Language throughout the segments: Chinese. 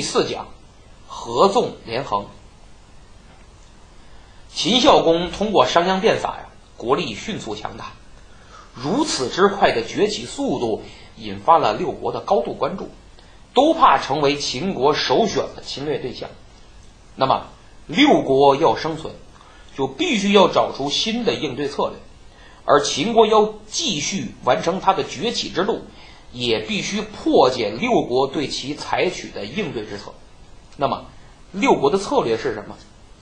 第四讲，合纵连横。秦孝公通过商鞅变法呀，国力迅速强大。如此之快的崛起速度，引发了六国的高度关注，都怕成为秦国首选的侵略对象。那么，六国要生存，就必须要找出新的应对策略，而秦国要继续完成它的崛起之路，也必须破解六国对其采取的应对之策。那么，六国的策略是什么？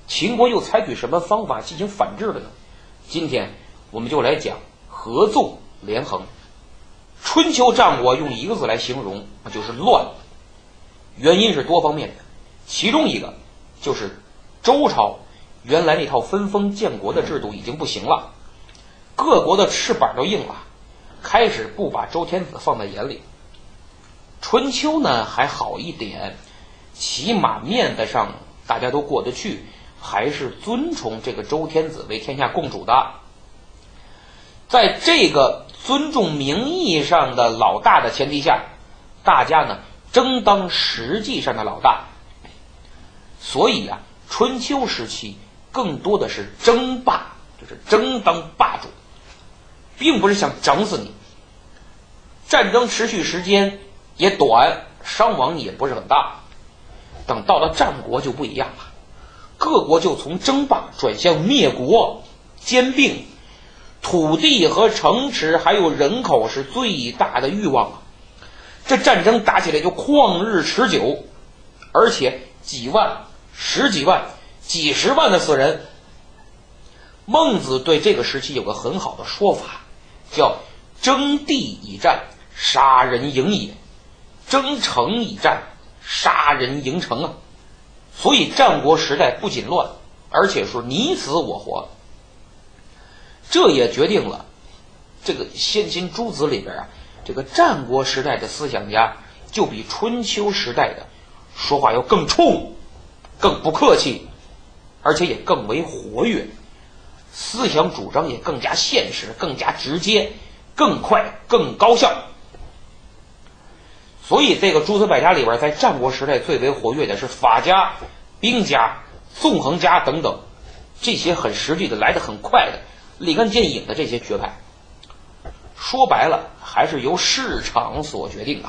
秦国又采取什么方法进行反制的呢？今天我们就来讲合纵连横。春秋战国用一个字来形容，那就是乱。原因是多方面的，其中一个就是周朝原来那套分封建国的制度已经不行了，各国的翅膀都硬了，开始不把周天子放在眼里。春秋呢还好一点，起码面子上大家都过得去。还是尊崇这个周天子为天下共主的，在这个尊重名义上的老大的前提下，大家呢争当实际上的老大。所以啊，春秋时期更多的是争霸，就是争当霸主，并不是想整死你。战争持续时间也短，伤亡也不是很大。等到了战国就不一样了。各国就从争霸转向灭国、兼并，土地和城池还有人口是最大的欲望啊！这战争打起来就旷日持久，而且几万、十几万、几十万的死人。孟子对这个时期有个很好的说法，叫“争地以战，杀人营也；争城以战，杀人营城啊！”所以战国时代不仅乱，而且是你死我活。这也决定了，这个先秦诸子里边啊，这个战国时代的思想家就比春秋时代的说话要更冲、更不客气，而且也更为活跃，思想主张也更加现实、更加直接、更快、更高效。所以，这个诸子百家里边，在战国时代最为活跃的是法家、兵家、纵横家等等，这些很实际的、来的很快的、立竿见影的这些学派。说白了，还是由市场所决定的。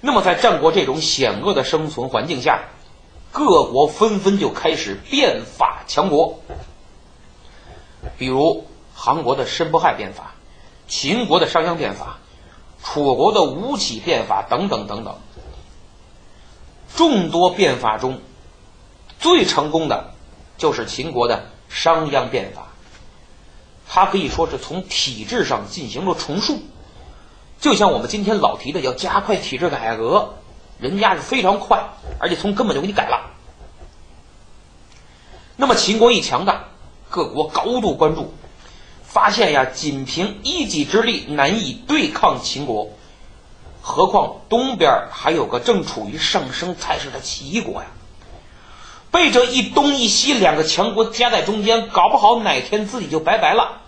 那么，在战国这种险恶的生存环境下，各国纷纷就开始变法强国，比如韩国的申不害变法，秦国的商鞅变法。楚国的吴起变法等等等等，众多变法中，最成功的就是秦国的商鞅变法。它可以说是从体制上进行了重塑，就像我们今天老提的要加快体制改革，人家是非常快，而且从根本就给你改了。那么秦国一强大，各国高度关注。发现呀，仅凭一己之力难以对抗秦国，何况东边还有个正处于上升态势的齐国呀。被这一东一西两个强国夹在中间，搞不好哪天自己就拜拜了。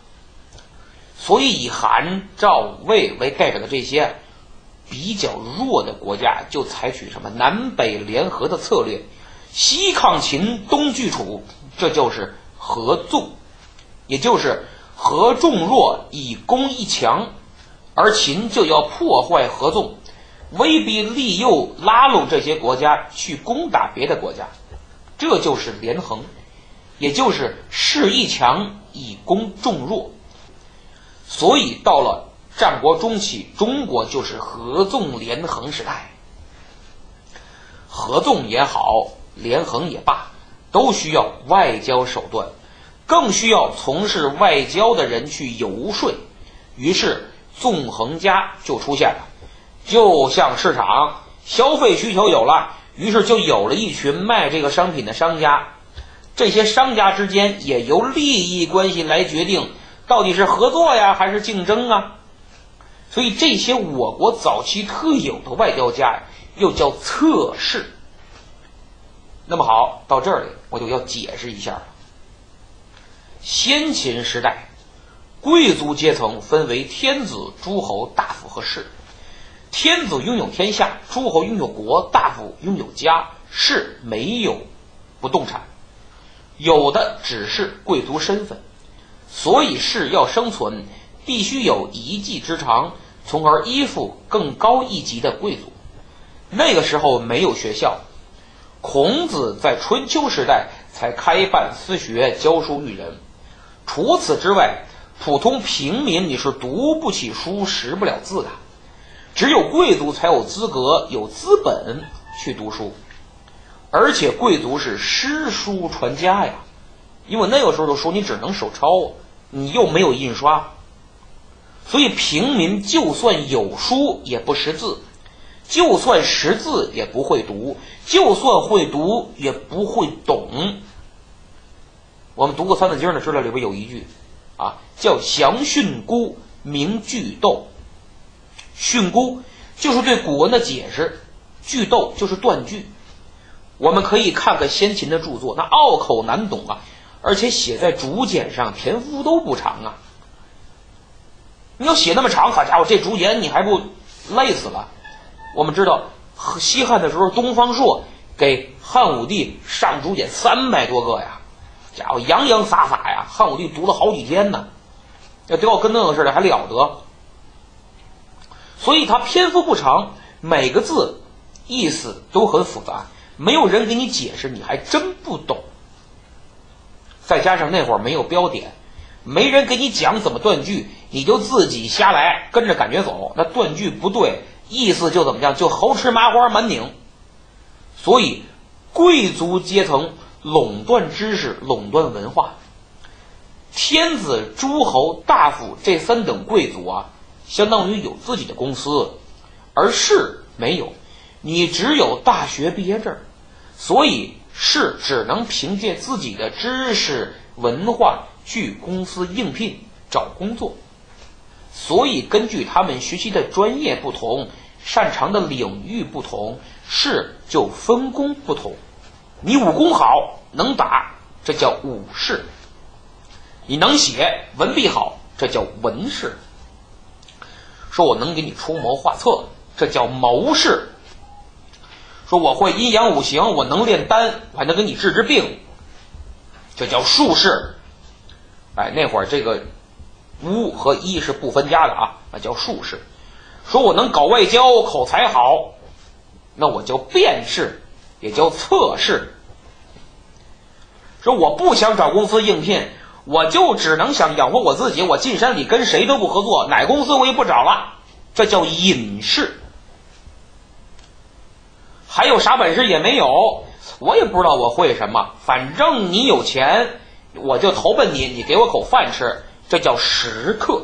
所以，以韩、赵、魏为代表的这些比较弱的国家，就采取什么南北联合的策略，西抗秦，东拒楚，这就是合纵，也就是。合众弱以攻一强，而秦就要破坏合纵，威逼利诱拉拢这些国家去攻打别的国家，这就是连横，也就是势一强以攻众弱。所以到了战国中期，中国就是合纵连横时代。合纵也好，连横也罢，都需要外交手段。更需要从事外交的人去游说，于是纵横家就出现了，就像市场消费需求有了，于是就有了一群卖这个商品的商家，这些商家之间也由利益关系来决定到底是合作呀还是竞争啊，所以这些我国早期特有的外交家又叫侧室。那么好，到这里我就要解释一下了。先秦时代，贵族阶层分为天子、诸侯、大夫和士。天子拥有天下，诸侯拥有国，大夫拥有家，士没有不动产，有的只是贵族身份。所以士要生存，必须有一技之长，从而依附更高一级的贵族。那个时候没有学校，孔子在春秋时代才开办私学，教书育人。除此之外，普通平民你是读不起书、识不了字的。只有贵族才有资格、有资本去读书，而且贵族是诗书传家呀。因为那个时候的书你只能手抄，你又没有印刷，所以平民就算有书也不识字，就算识字也不会读，就算会读也不会懂。我们读过《三字经》的知道里边有一句啊，叫“详训诂，明句读”。训诂就是对古文的解释，句读就是断句。我们可以看看先秦的著作，那拗口难懂啊，而且写在竹简上，篇幅都不长啊。你要写那么长，好家伙，这竹简你还不累死了？我们知道，西汉的时候，东方朔给汉武帝上竹简三百多个呀，家伙洋洋洒洒呀，汉武帝读了好几天呢。要都要跟那个似的，还了得？所以它篇幅不长，每个字意思都很复杂，没有人给你解释，你还真不懂。再加上那会儿没有标点，没人给你讲怎么断句，你就自己瞎来，跟着感觉走。那断句不对，意思就怎么样，就猴吃麻花满拧。所以，贵族阶层垄断知识，垄断文化。天子、诸侯、大夫这三等贵族啊。相当于有自己的公司，而士没有，你只有大学毕业证，所以士只能凭借自己的知识文化去公司应聘找工作。所以根据他们学习的专业不同，擅长的领域不同，士就分工不同。你武功好，能打，这叫武士；你能写，文笔好，这叫文士。说我能给你出谋划策，这叫谋士；说我会阴阳五行，我能炼丹，我还能给你治治病，这叫术士。哎，那会儿这个巫和医是不分家的啊，那叫术士。说我能搞外交，口才好，那我叫辩士，也叫测试。说我不想找公司应聘。我就只能想养活我自己，我进山里跟谁都不合作，哪公司我也不找了，这叫隐士。还有啥本事也没有，我也不知道我会什么，反正你有钱，我就投奔你，你给我口饭吃，这叫食客。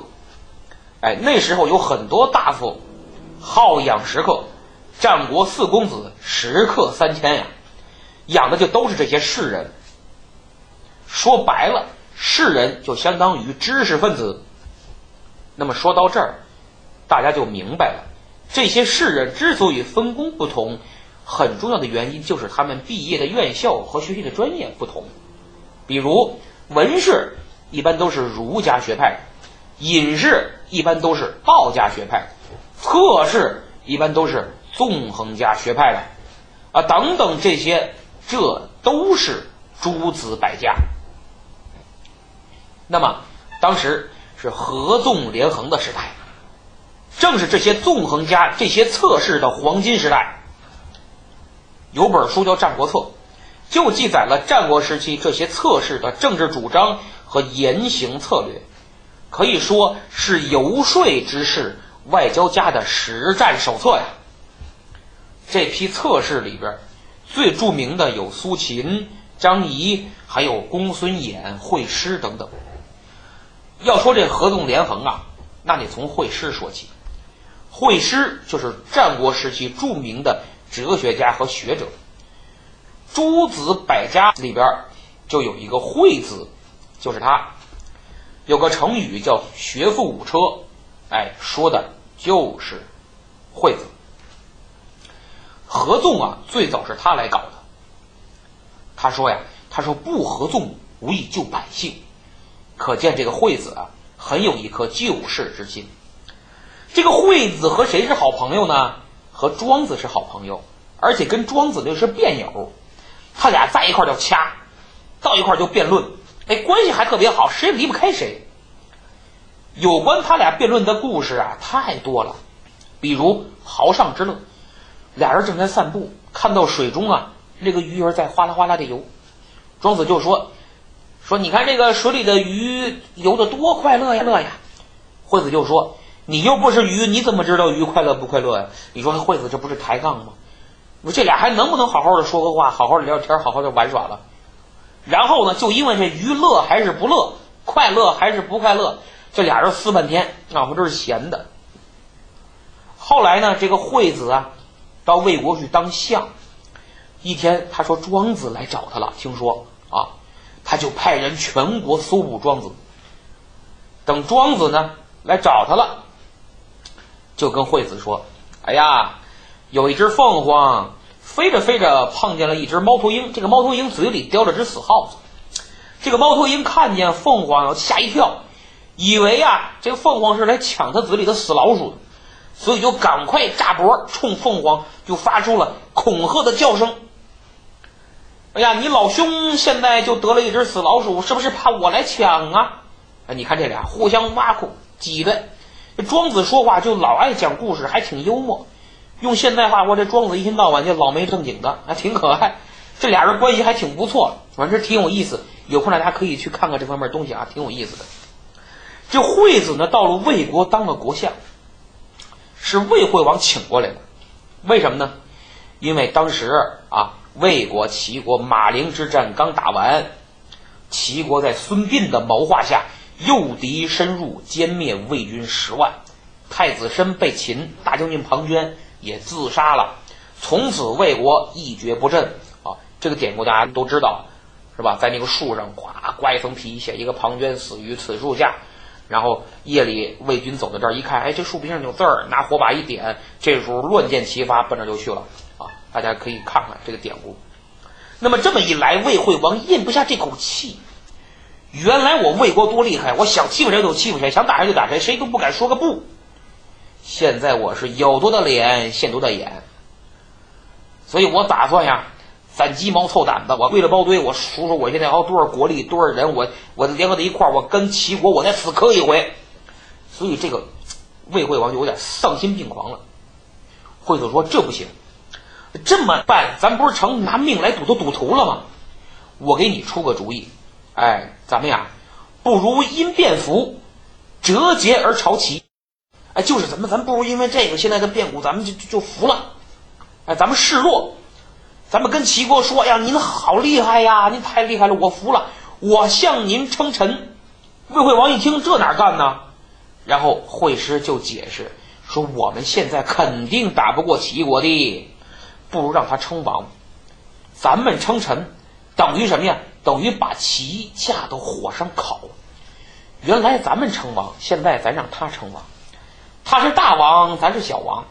哎，那时候有很多大夫好养食客，战国四公子食客三千呀，养的就都是这些士人。说白了。士人就相当于知识分子。那么说到这儿，大家就明白了，这些士人之所以分工不同，很重要的原因就是他们毕业的院校和学习的专业不同。比如文士一般都是儒家学派，隐士一般都是道家学派，策士一般都是纵横家学派的，啊，等等这些，这都是诸子百家。那么，当时是合纵连横的时代，正是这些纵横家、这些测试的黄金时代。有本书叫《战国策》，就记载了战国时期这些测试的政治主张和言行策略，可以说是游说之士、外交家的实战手册呀。这批测试里边，最著名的有苏秦、张仪，还有公孙衍、惠施等等。要说这合纵连横啊，那得从惠施说起。惠施就是战国时期著名的哲学家和学者。诸子百家里边就有一个惠子，就是他。有个成语叫“学富五车”，哎，说的就是惠子。合纵啊，最早是他来搞的。他说呀，他说不合纵，无以救百姓。可见这个惠子啊，很有一颗救世之心。这个惠子和谁是好朋友呢？和庄子是好朋友，而且跟庄子那是辩友，他俩在一块儿就掐，到一块儿就辩论，哎，关系还特别好，谁也离不开谁。有关他俩辩论的故事啊，太多了，比如濠上之乐，俩人正在散步，看到水中啊，这个鱼儿在哗啦哗啦的游，庄子就说。说，你看这个水里的鱼游的多快乐呀，乐呀！惠子就说：“你又不是鱼，你怎么知道鱼快乐不快乐呀？”你说惠子这不是抬杠吗？我这俩还能不能好好的说个话，好好的聊天，好好的玩耍了？然后呢，就因为这鱼乐还是不乐，快乐还是不快乐，这俩人撕半天啊，我这是闲的。后来呢，这个惠子啊，到魏国去当相。一天，他说庄子来找他了，听说啊。他就派人全国搜捕庄子。等庄子呢来找他了，就跟惠子说：“哎呀，有一只凤凰飞着飞着碰见了一只猫头鹰，这个猫头鹰嘴里叼着只死耗子。这个猫头鹰看见凤凰吓一跳，以为啊这个凤凰是来抢他嘴里的死老鼠的，所以就赶快炸脖，冲凤凰就发出了恐吓的叫声。”哎呀，你老兄现在就得了一只死老鼠，是不是怕我来抢啊？哎，你看这俩互相挖苦挤的。庄子说话就老爱讲故事，还挺幽默。用现代话，我这庄子一天到晚就老没正经的，还挺可爱。这俩人关系还挺不错，反正挺有意思。有空大家可以去看看这方面东西啊，挺有意思的。这惠子呢，到了魏国当了国相，是魏惠王请过来的。为什么呢？因为当时啊。魏国、齐国马陵之战刚打完，齐国在孙膑的谋划下诱敌深入，歼灭魏军十万。太子申被擒，大将军庞涓也自杀了。从此魏国一蹶不振啊！这个典故大家都知道，是吧？在那个树上，咵刮一层皮，写一个“庞涓死于此树下”。然后夜里魏军走到这儿一看，哎，这树皮上有字儿，拿火把一点，这时候乱箭齐发，奔这就去了啊。大家可以看看这个典故。那么这么一来，魏惠王咽不下这口气。原来我魏国多厉害，我想欺负谁就欺负谁，想打谁就打谁，谁都不敢说个不。现在我是有多大脸现多大眼，所以我打算呀，攒鸡毛凑胆子，我为了包堆，我数数我现在有多少国力，多少人，我我联合在一块儿，我跟齐国我再死磕一回。所以这个魏惠王就有点丧心病狂了。惠子说：“这不行。”这么办，咱不是成拿命来赌的赌徒了吗？我给你出个主意，哎，咱们呀，不如因变服，折节而朝齐。哎，就是咱们，咱不如因为这个现在的变故，咱们就就服了。哎，咱们示弱，咱们跟齐国说呀，您好厉害呀，您太厉害了，我服了，我向您称臣。魏惠王一听，这哪干呢？然后惠师就解释说，我们现在肯定打不过齐国的。不如让他称王，咱们称臣，等于什么呀？等于把齐架到火上烤。原来咱们称王，现在咱让他称王，他是大王，咱是小王，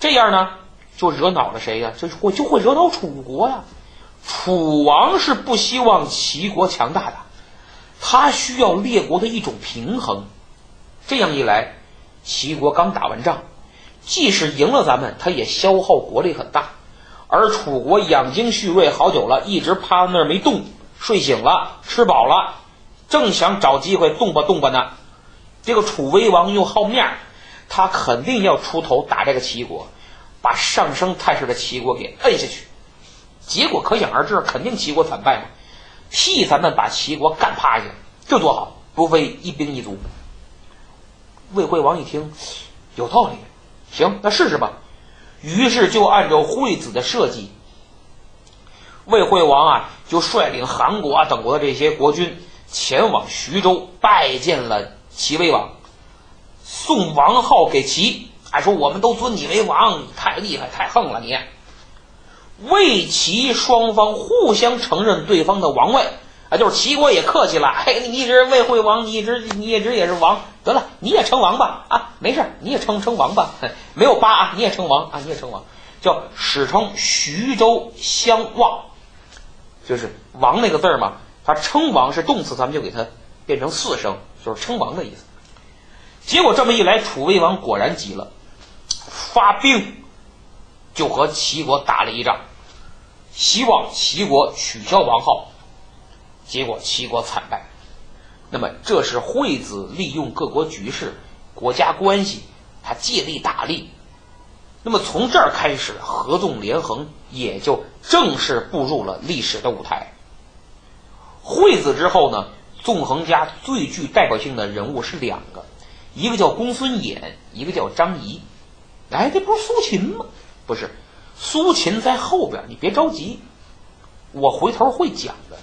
这样呢，就惹恼了谁呀？这会就会惹恼楚国呀。楚王是不希望齐国强大的，他需要列国的一种平衡。这样一来，齐国刚打完仗，即使赢了咱们，他也消耗国力很大。而楚国养精蓄锐好久了，一直趴在那儿没动，睡醒了，吃饱了，正想找机会动吧动吧呢。这个楚威王又好面儿，他肯定要出头打这个齐国，把上升态势的齐国给摁下去。结果可想而知，肯定齐国惨败嘛。替咱们把齐国干趴下，这多好，不费一兵一卒。魏惠王一听，有道理，行，那试试吧。于是就按照惠子的设计，魏惠王啊就率领韩国啊等国的这些国君前往徐州拜见了齐威王，送王号给齐，还说我们都尊你为王，太厉害，太横了你。魏齐双方互相承认对方的王位。啊，就是齐国也客气了，嘿，你一直魏惠王，你一直你一直也是王，得了，你也称王吧，啊，没事你也称称王吧，没有八啊，你也称王啊，你也称王，叫史称徐州相望，就是王那个字儿嘛，它称王是动词，咱们就给它变成四声，就是称王的意思。结果这么一来，楚威王果然急了，发兵就和齐国打了一仗，希望齐国取消王号。结果齐国惨败。那么这是惠子利用各国局势、国家关系，他借力打力。那么从这儿开始，合纵连横也就正式步入了历史的舞台。惠子之后呢，纵横家最具代表性的人物是两个，一个叫公孙衍，一个叫张仪。哎，这不是苏秦吗？不是，苏秦在后边，你别着急，我回头会讲的。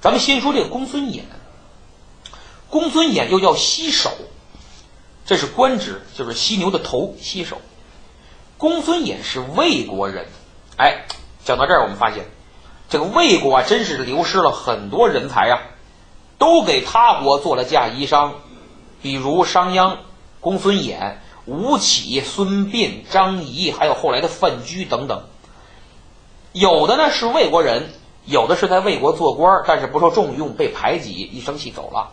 咱们先说这个公孙衍。公孙衍又叫西首，这是官职，就是犀牛的头，西首。公孙衍是魏国人，哎，讲到这儿，我们发现这个魏国啊，真是流失了很多人才啊，都给他国做了嫁衣裳，比如商鞅、公孙衍、吴起、孙膑、张仪，还有后来的范雎等等。有的呢是魏国人，有的是在魏国做官，但是不受重用，被排挤，一生气走了。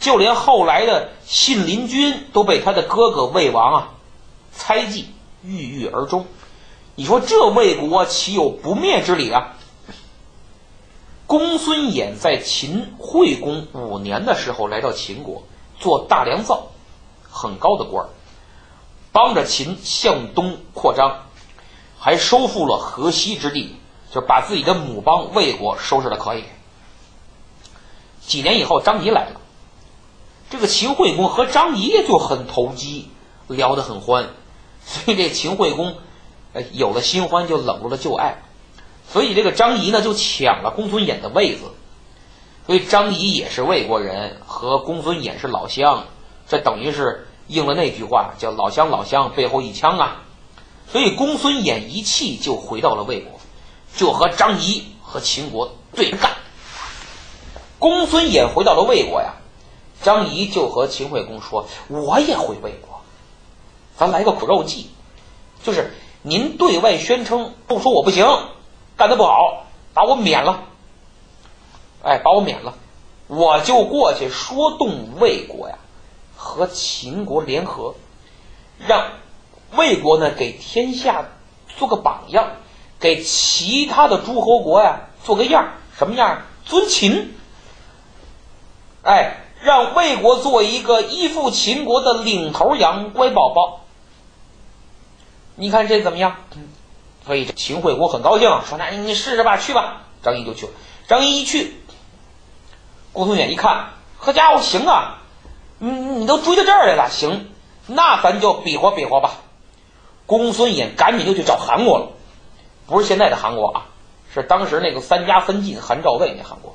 就连后来的信陵君都被他的哥哥魏王啊猜忌。郁郁而终，你说这魏国岂有不灭之理啊？公孙衍在秦惠公五年的时候来到秦国做大良造，很高的官儿，帮着秦向东扩张，还收复了河西之地，就把自己的母邦魏国收拾的可以。几年以后，张仪来了，这个秦惠公和张仪就很投机，聊得很欢。所以这秦惠公，呃，有了新欢就冷落了旧爱，所以这个张仪呢就抢了公孙衍的位子，所以张仪也是魏国人，和公孙衍是老乡，这等于是应了那句话叫“老乡老乡，背后一枪”啊。所以公孙衍一气就回到了魏国，就和张仪和秦国对着干。公孙衍回到了魏国呀，张仪就和秦惠公说：“我也回魏国。”咱来个苦肉计，就是您对外宣称不说我不行，干的不好，把我免了，哎，把我免了，我就过去说动魏国呀，和秦国联合，让魏国呢给天下做个榜样，给其他的诸侯国呀做个样，什么样？尊秦，哎，让魏国做一个依附秦国的领头羊、乖宝宝。你看这怎么样？所以这秦惠公很高兴，说：“那你试试吧，去吧。”张仪就去了。张仪一去，公孙衍一看，好家伙，行啊！你你都追到这儿来了，行，那咱就比划比划吧。公孙衍赶紧就去找韩国了，不是现在的韩国啊，是当时那个三家分晋韩赵魏那韩国。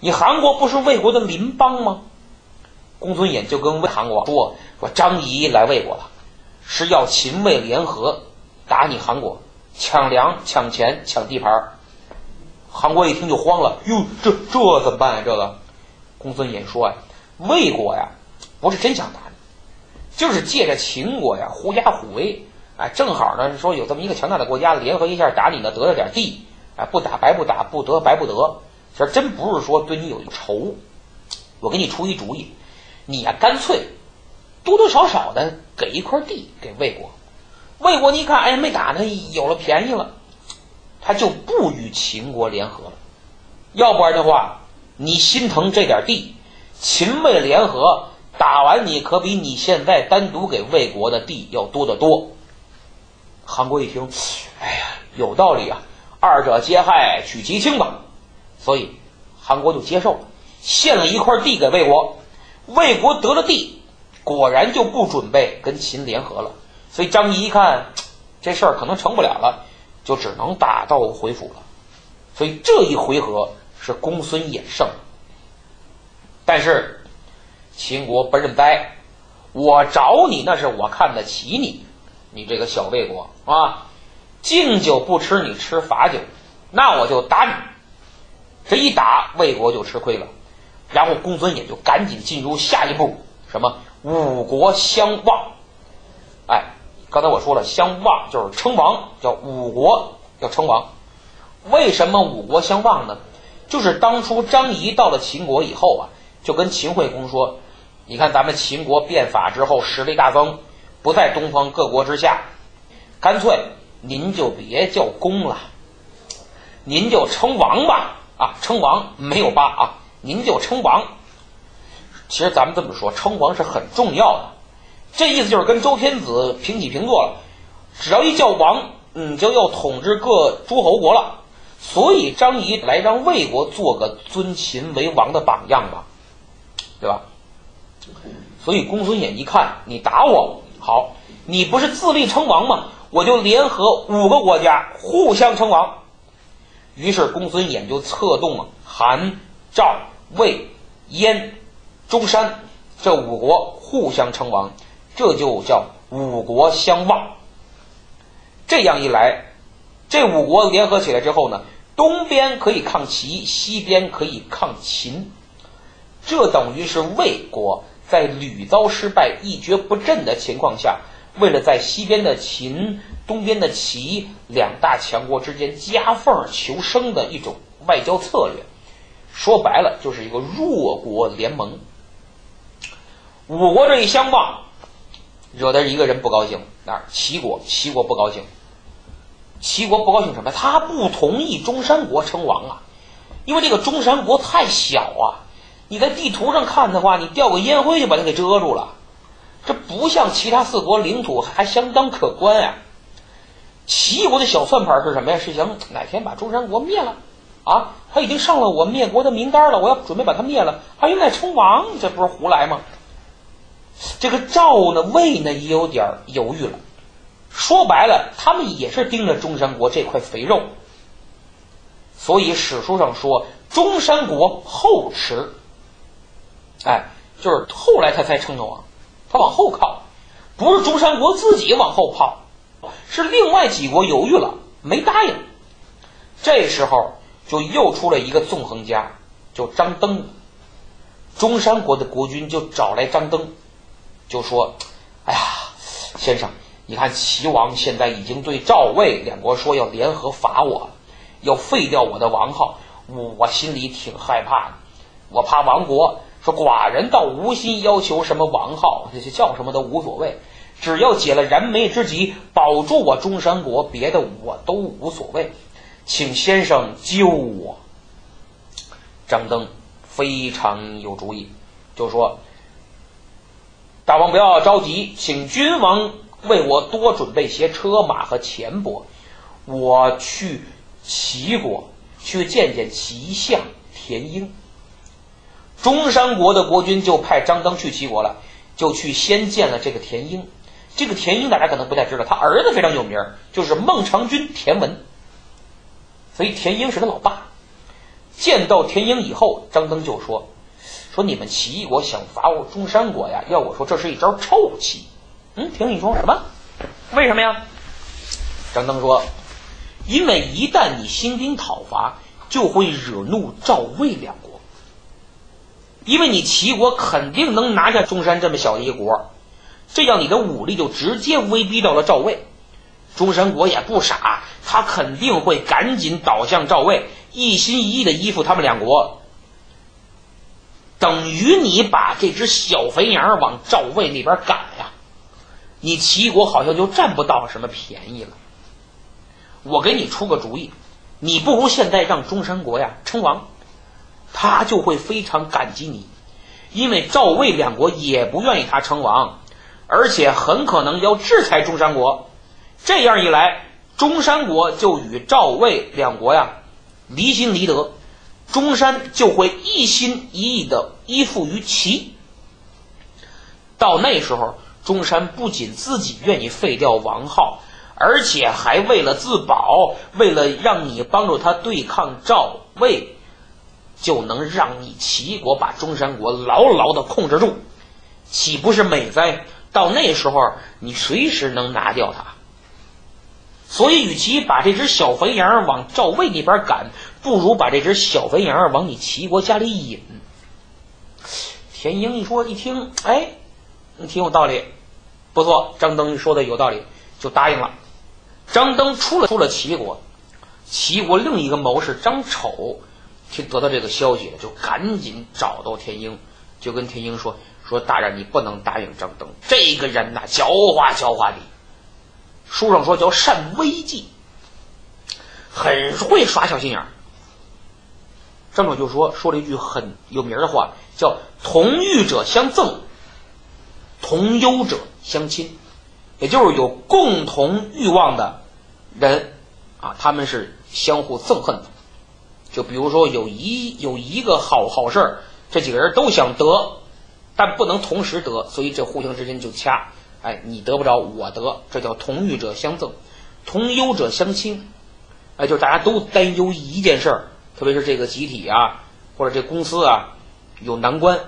你韩国不是魏国的邻邦吗？公孙衍就跟魏韩国说：“说张仪来魏国了。”是要秦魏联合打你韩国，抢粮、抢钱、抢地盘儿韩国一听就慌了，哟，这这怎么办呀？这个公孙衍说呀，魏国呀，不是真想打你，就是借着秦国呀，狐假虎威，哎，正好呢，说有这么一个强大的国家联合一下打你呢，得了点地，哎，不打白不打，不得白不得，这真不是说对你有仇。我给你出一主意，你呀，干脆。多多少少的给一块地给魏国，魏国你一看，哎，没打呢，有了便宜了，他就不与秦国联合了。要不然的话，你心疼这点地，秦魏联合打完你，可比你现在单独给魏国的地要多得多。韩国一听，哎呀，有道理啊，二者皆害取其轻吧。所以韩国就接受了，献了一块地给魏国，魏国得了地。果然就不准备跟秦联合了，所以张仪一看这事儿可能成不了了，就只能打道回府了。所以这一回合是公孙衍胜，但是秦国不认栽，我找你那是我看得起你，你这个小魏国啊，敬酒不吃你吃罚酒，那我就打你。这一打魏国就吃亏了，然后公孙衍就赶紧进入下一步什么？五国相望，哎，刚才我说了，相望就是称王，叫五国要称王。为什么五国相望呢？就是当初张仪到了秦国以后啊，就跟秦惠公说：“你看咱们秦国变法之后，实力大增，不在东方各国之下，干脆您就别叫公了，您就称王吧。啊，称王没有八啊，您就称王。其实咱们这么说，称王是很重要的。这意思就是跟周天子平起平坐了，只要一叫王，你就要统治各诸侯国了。所以张仪来让魏国做个尊秦为王的榜样吧，对吧？所以公孙衍一看你打我，好，你不是自立称王吗？我就联合五个国家互相称王。于是公孙衍就策动了韩、赵、魏、燕、中山这五国互相称王，这就叫五国相望。这样一来，这五国联合起来之后呢，东边可以抗齐，西边可以抗秦，这等于是魏国在屡遭失败、一蹶不振的情况下，为了在西边的秦。东边的齐两大强国之间夹缝求生的一种外交策略，说白了就是一个弱国联盟。五国这一相望，惹得一个人不高兴，哪齐国？齐国不高兴。齐国不高兴什么？他不同意中山国称王啊，因为这个中山国太小啊，你在地图上看的话，你掉个烟灰就把它给遮住了。这不像其他四国领土还相当可观啊。齐国的小算盘是什么呀？是想哪天把中山国灭了，啊，他已经上了我灭国的名单了，我要准备把他灭了，他应该称王，这不是胡来吗？这个赵呢、魏呢也有点犹豫了，说白了，他们也是盯着中山国这块肥肉，所以史书上说中山国后迟，哎，就是后来他才称的王，他往后靠，不是中山国自己往后跑。是另外几国犹豫了，没答应。这时候就又出了一个纵横家，叫张登。中山国的国君就找来张登，就说：“哎呀，先生，你看齐王现在已经对赵魏两国说要联合伐我，要废掉我的王号，我心里挺害怕的。我怕亡国，说寡人倒无心要求什么王号，这些叫什么都无所谓。”只要解了燃眉之急，保住我中山国，别的我都无所谓，请先生救我。张登非常有主意，就说：“大王不要着急，请君王为我多准备些车马和钱帛，我去齐国去见见齐相田婴。”中山国的国君就派张登去齐国了，就去先见了这个田婴。这个田婴大家可能不太知道，他儿子非常有名，就是孟尝君田文，所以田婴是他老爸。见到田婴以后，张登就说：“说你们齐国想伐我中山国呀？要我说，这是一招臭棋。”嗯，听你说什么？为什么呀？张登说：“因为一旦你兴兵讨伐，就会惹怒赵魏两国，因为你齐国肯定能拿下中山这么小的一个国。”这样，你的武力就直接威逼到了赵魏。中山国也不傻，他肯定会赶紧倒向赵魏，一心一意的依附他们两国。等于你把这只小肥羊往赵魏那边赶呀，你齐国好像就占不到什么便宜了。我给你出个主意，你不如现在让中山国呀称王，他就会非常感激你，因为赵魏两国也不愿意他称王。而且很可能要制裁中山国，这样一来，中山国就与赵魏两国呀离心离德，中山就会一心一意的依附于齐。到那时候，中山不仅自己愿意废掉王号，而且还为了自保，为了让你帮助他对抗赵魏，就能让你齐国把中山国牢牢的控制住，岂不是美哉？到那时候，你随时能拿掉他。所以，与其把这只小肥羊往赵魏那边赶，不如把这只小肥羊往你齐国家里引。田英一说，一听，哎，挺有道理，不错。张登说的有道理，就答应了。张登出了出了齐国，齐国另一个谋士张丑，听得到这个消息了，就赶紧找到田英，就跟田英说。说大人你不能答应张登，这个人呐狡猾狡猾的，书上说叫善危计，很会耍小心眼儿。张丑就说说了一句很有名的话，叫同欲者相憎，同忧者相亲，也就是有共同欲望的人啊，他们是相互憎恨的。就比如说有一有一个好好事儿，这几个人都想得，但不能同时得，所以这互相之间就掐。哎，你得不着，我得，这叫同欲者相赠，同忧者相亲。哎，就大家都担忧一件事儿，特别是这个集体啊，或者这公司啊有难关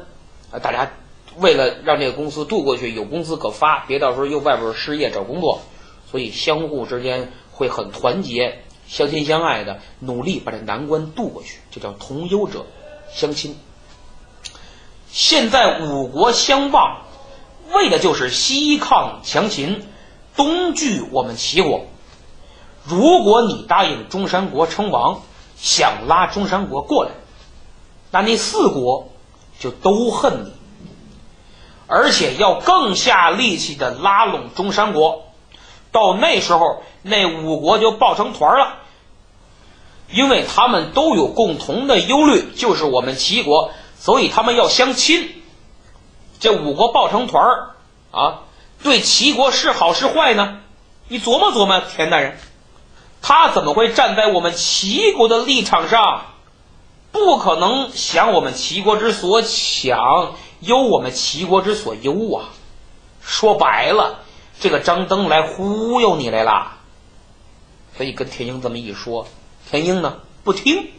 啊，大家为了让这个公司渡过去，有工资可发，别到时候又外边失业找工作，所以相互之间会很团结。相亲相爱的，努力把这难关渡过去，这叫同忧者相亲。现在五国相望，为的就是西抗强秦，东拒我们齐国。如果你答应中山国称王，想拉中山国过来，那那四国就都恨你，而且要更下力气的拉拢中山国。到那时候，那五国就抱成团了，因为他们都有共同的忧虑，就是我们齐国，所以他们要相亲。这五国抱成团儿啊，对齐国是好是坏呢？你琢磨琢磨，田大人，他怎么会站在我们齐国的立场上？不可能想我们齐国之所想，忧我们齐国之所忧啊！说白了。这个张登来忽悠你来了，所以跟田英这么一说，田英呢不听，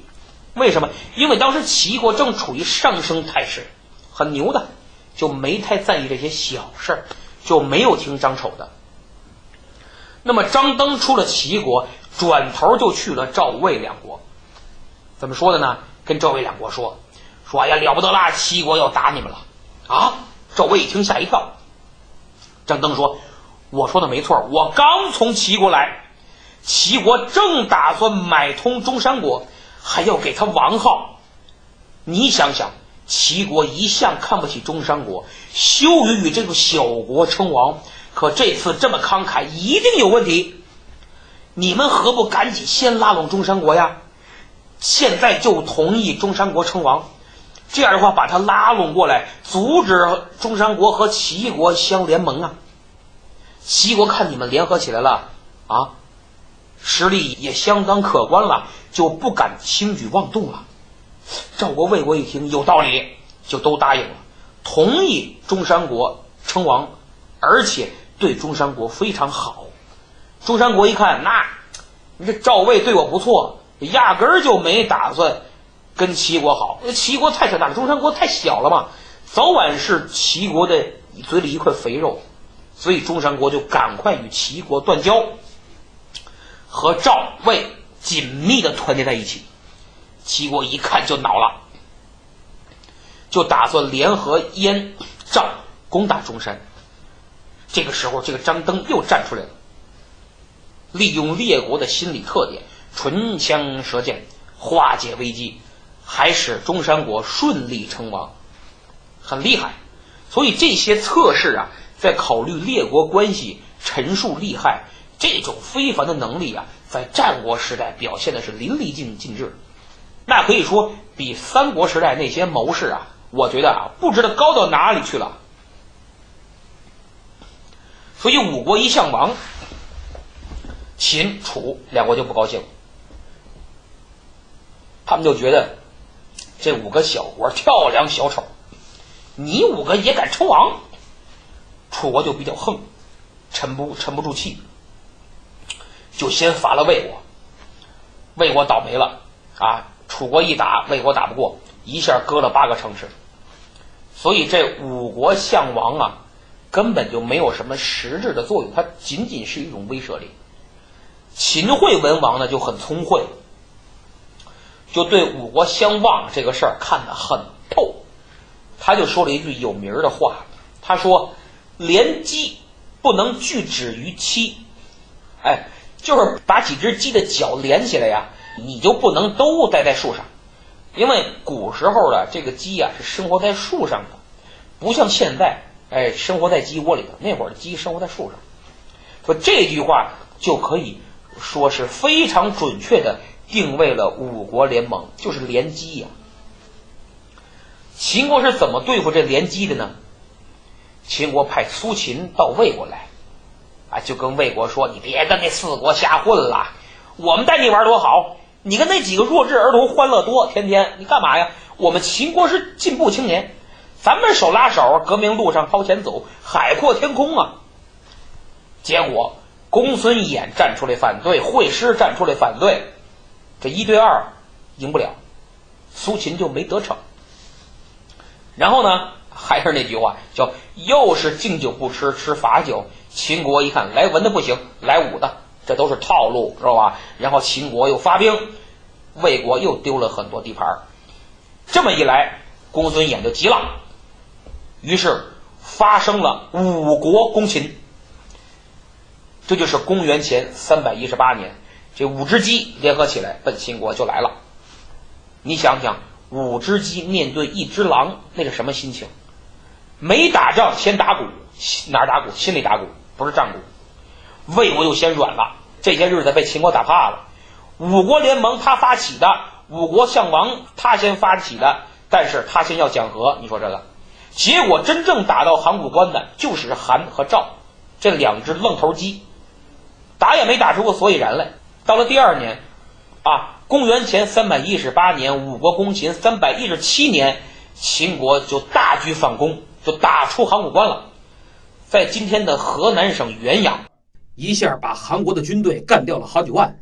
为什么？因为当时齐国正处于上升态势，很牛的，就没太在意这些小事儿，就没有听张丑的。那么张登出了齐国，转头就去了赵魏两国，怎么说的呢？跟赵魏两国说，说哎呀了不得啦，齐国要打你们了啊！赵魏一听吓一跳，张登说。我说的没错，我刚从齐国来，齐国正打算买通中山国，还要给他王号。你想想，齐国一向看不起中山国，羞于与这个小国称王，可这次这么慷慨，一定有问题。你们何不赶紧先拉拢中山国呀？现在就同意中山国称王，这样的话把他拉拢过来，阻止中山国和齐国相联盟啊。齐国看你们联合起来了啊，实力也相当可观了，就不敢轻举妄动了。赵国、魏国一听有道理，就都答应了，同意中山国称王，而且对中山国非常好。中山国一看，那你这赵魏对我不错，压根儿就没打算跟齐国好。齐国太强大了，中山国太小了嘛，早晚是齐国的嘴里一块肥肉。所以中山国就赶快与齐国断交，和赵魏紧密的团结在一起。齐国一看就恼了，就打算联合燕、赵攻打中山。这个时候，这个张登又站出来了，利用列国的心理特点，唇枪舌剑，化解危机，还使中山国顺利称王，很厉害。所以这些测试啊。在考虑列国关系、陈述利害这种非凡的能力啊，在战国时代表现的是淋漓尽尽致，那可以说比三国时代那些谋士啊，我觉得啊，不知道高到哪里去了。所以五国一向亡，秦、楚两国就不高兴，他们就觉得这五个小国跳梁小丑，你五个也敢称王？楚国就比较横，沉不沉不住气，就先伐了魏国。魏国倒霉了啊！楚国一打，魏国打不过，一下割了八个城市。所以这五国相王啊，根本就没有什么实质的作用，它仅仅是一种威慑力。秦惠文王呢就很聪慧，就对五国相望这个事儿看得很透，他就说了一句有名的话，他说。连鸡不能拒止于期，哎，就是把几只鸡的脚连起来呀，你就不能都待在树上，因为古时候的这个鸡呀是生活在树上的，不像现在，哎，生活在鸡窝里头。那会儿鸡生活在树上。说这句话就可以说是非常准确的定位了五国联盟，就是联机呀。秦国是怎么对付这联机的呢？秦国派苏秦到魏国来，啊，就跟魏国说：“你别跟那四国瞎混了，我们带你玩多好，你跟那几个弱智儿童欢乐多，天天你干嘛呀？我们秦国是进步青年，咱们手拉手，革命路上朝前走，海阔天空啊！”结果公孙衍站出来反对，惠施站出来反对，这一对二赢不了，苏秦就没得逞。然后呢，还是那句话，叫又是敬酒不吃吃罚酒。秦国一看来文的不行，来武的，这都是套路，知道吧？然后秦国又发兵，魏国又丢了很多地盘这么一来，公孙衍就急了，于是发生了五国攻秦。这就是公元前三百一十八年，这五只鸡联合起来奔秦国就来了。你想想。五只鸡面对一只狼，那是什么心情？没打仗先打鼓，哪打鼓？心里打鼓，不是战鼓。魏国就先软了，这些日子被秦国打怕了。五国联盟他发起的，五国相王他先发起的，但是他先要讲和。你说这个，结果真正打到函谷关的，就是韩和赵这两只愣头鸡，打也没打出个所以然来。到了第二年，啊。公元前三百一十八年，五国攻秦；三百一十七年，秦国就大举反攻，就打出函谷关了，在今天的河南省原阳，一下把韩国的军队干掉了好几万。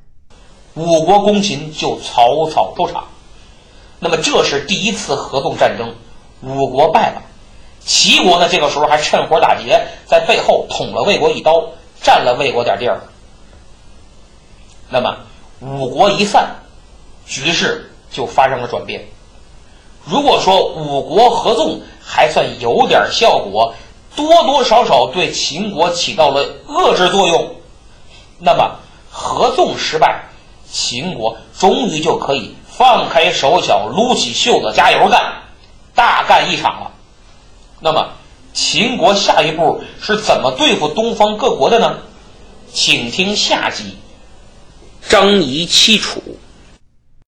五国攻秦就草草收场。那么这是第一次合纵战争，五国败了。齐国呢，这个时候还趁火打劫，在背后捅了魏国一刀，占了魏国点地儿。那么五国一散。局势就发生了转变。如果说五国合纵还算有点效果，多多少少对秦国起到了遏制作用，那么合纵失败，秦国终于就可以放开手脚，撸起袖子加油干，大干一场了。那么秦国下一步是怎么对付东方各国的呢？请听下集，张仪欺楚。